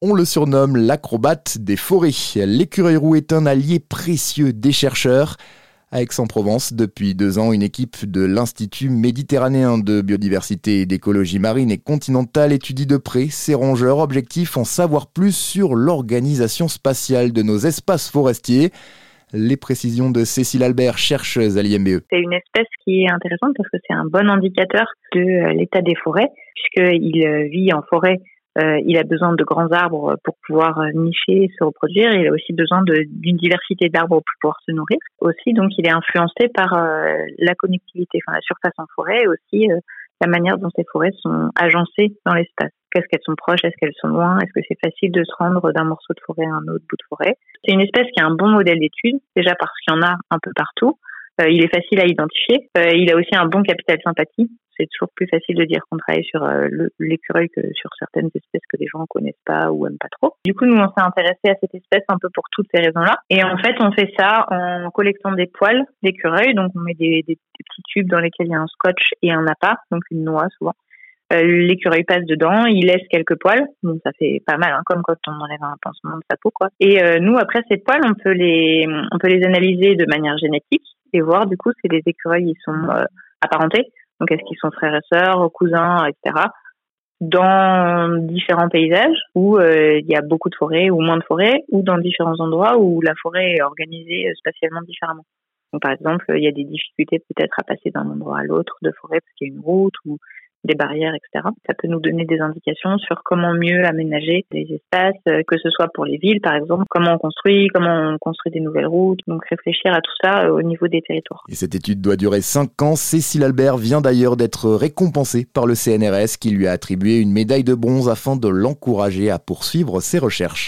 On le surnomme l'acrobate des forêts. L'écureuil roux est un allié précieux des chercheurs. À Aix-en-Provence, depuis deux ans, une équipe de l'Institut méditerranéen de biodiversité et d'écologie marine et continentale étudie de près ces rongeurs. Objectif en savoir plus sur l'organisation spatiale de nos espaces forestiers. Les précisions de Cécile Albert, chercheuse à l'IMBE. C'est une espèce qui est intéressante parce que c'est un bon indicateur de euh, l'état des forêts, puisqu'il euh, vit en forêt euh, il a besoin de grands arbres pour pouvoir euh, nicher et se reproduire. Il a aussi besoin d'une diversité d'arbres pour pouvoir se nourrir. Aussi, donc, il est influencé par euh, la connectivité, enfin la surface en forêt, et aussi la manière dont ces forêts sont agencées dans l'espace. Qu'est-ce qu'elles sont proches? Est-ce qu'elles sont loin? Est-ce que c'est facile de se rendre d'un morceau de forêt à un autre bout de forêt? C'est une espèce qui a un bon modèle d'étude, déjà parce qu'il y en a un peu partout. il est facile à identifier. il a aussi un bon capital sympathie c'est toujours plus facile de dire qu'on travaille sur euh, l'écureuil que sur certaines espèces que les gens connaissent pas ou aiment pas trop. Du coup, nous, on s'est intéressé à cette espèce un peu pour toutes ces raisons-là. Et en fait, on fait ça en collectant des poils d'écureuil. Donc, on met des, petits tubes dans lesquels il y a un scotch et un appât, donc une noix souvent. Euh, l'écureuil passe dedans, il laisse quelques poils, donc ça fait pas mal, hein, comme quand on enlève un pansement de sa peau, quoi. Et euh, nous, après ces poils, on peut les, on peut les analyser de manière génétique et voir du coup si les écureuils ils sont apparentés donc, est-ce qu'ils sont frères et sœurs, cousins, etc. Dans différents paysages où euh, il y a beaucoup de forêts ou moins de forêts, ou dans différents endroits où la forêt est organisée spatialement différemment. Donc, par exemple, il y a des difficultés peut-être à passer d'un endroit à l'autre de forêt parce qu'il y a une route ou des barrières, etc. Ça peut nous donner des indications sur comment mieux aménager des espaces, euh, que ce soit pour les villes, par exemple, comment on construit, comment on construit des nouvelles routes. Donc réfléchir à tout ça euh, au niveau des territoires. Et cette étude doit durer 5 ans. Cécile Albert vient d'ailleurs d'être récompensée par le CNRS qui lui a attribué une médaille de bronze afin de l'encourager à poursuivre ses recherches.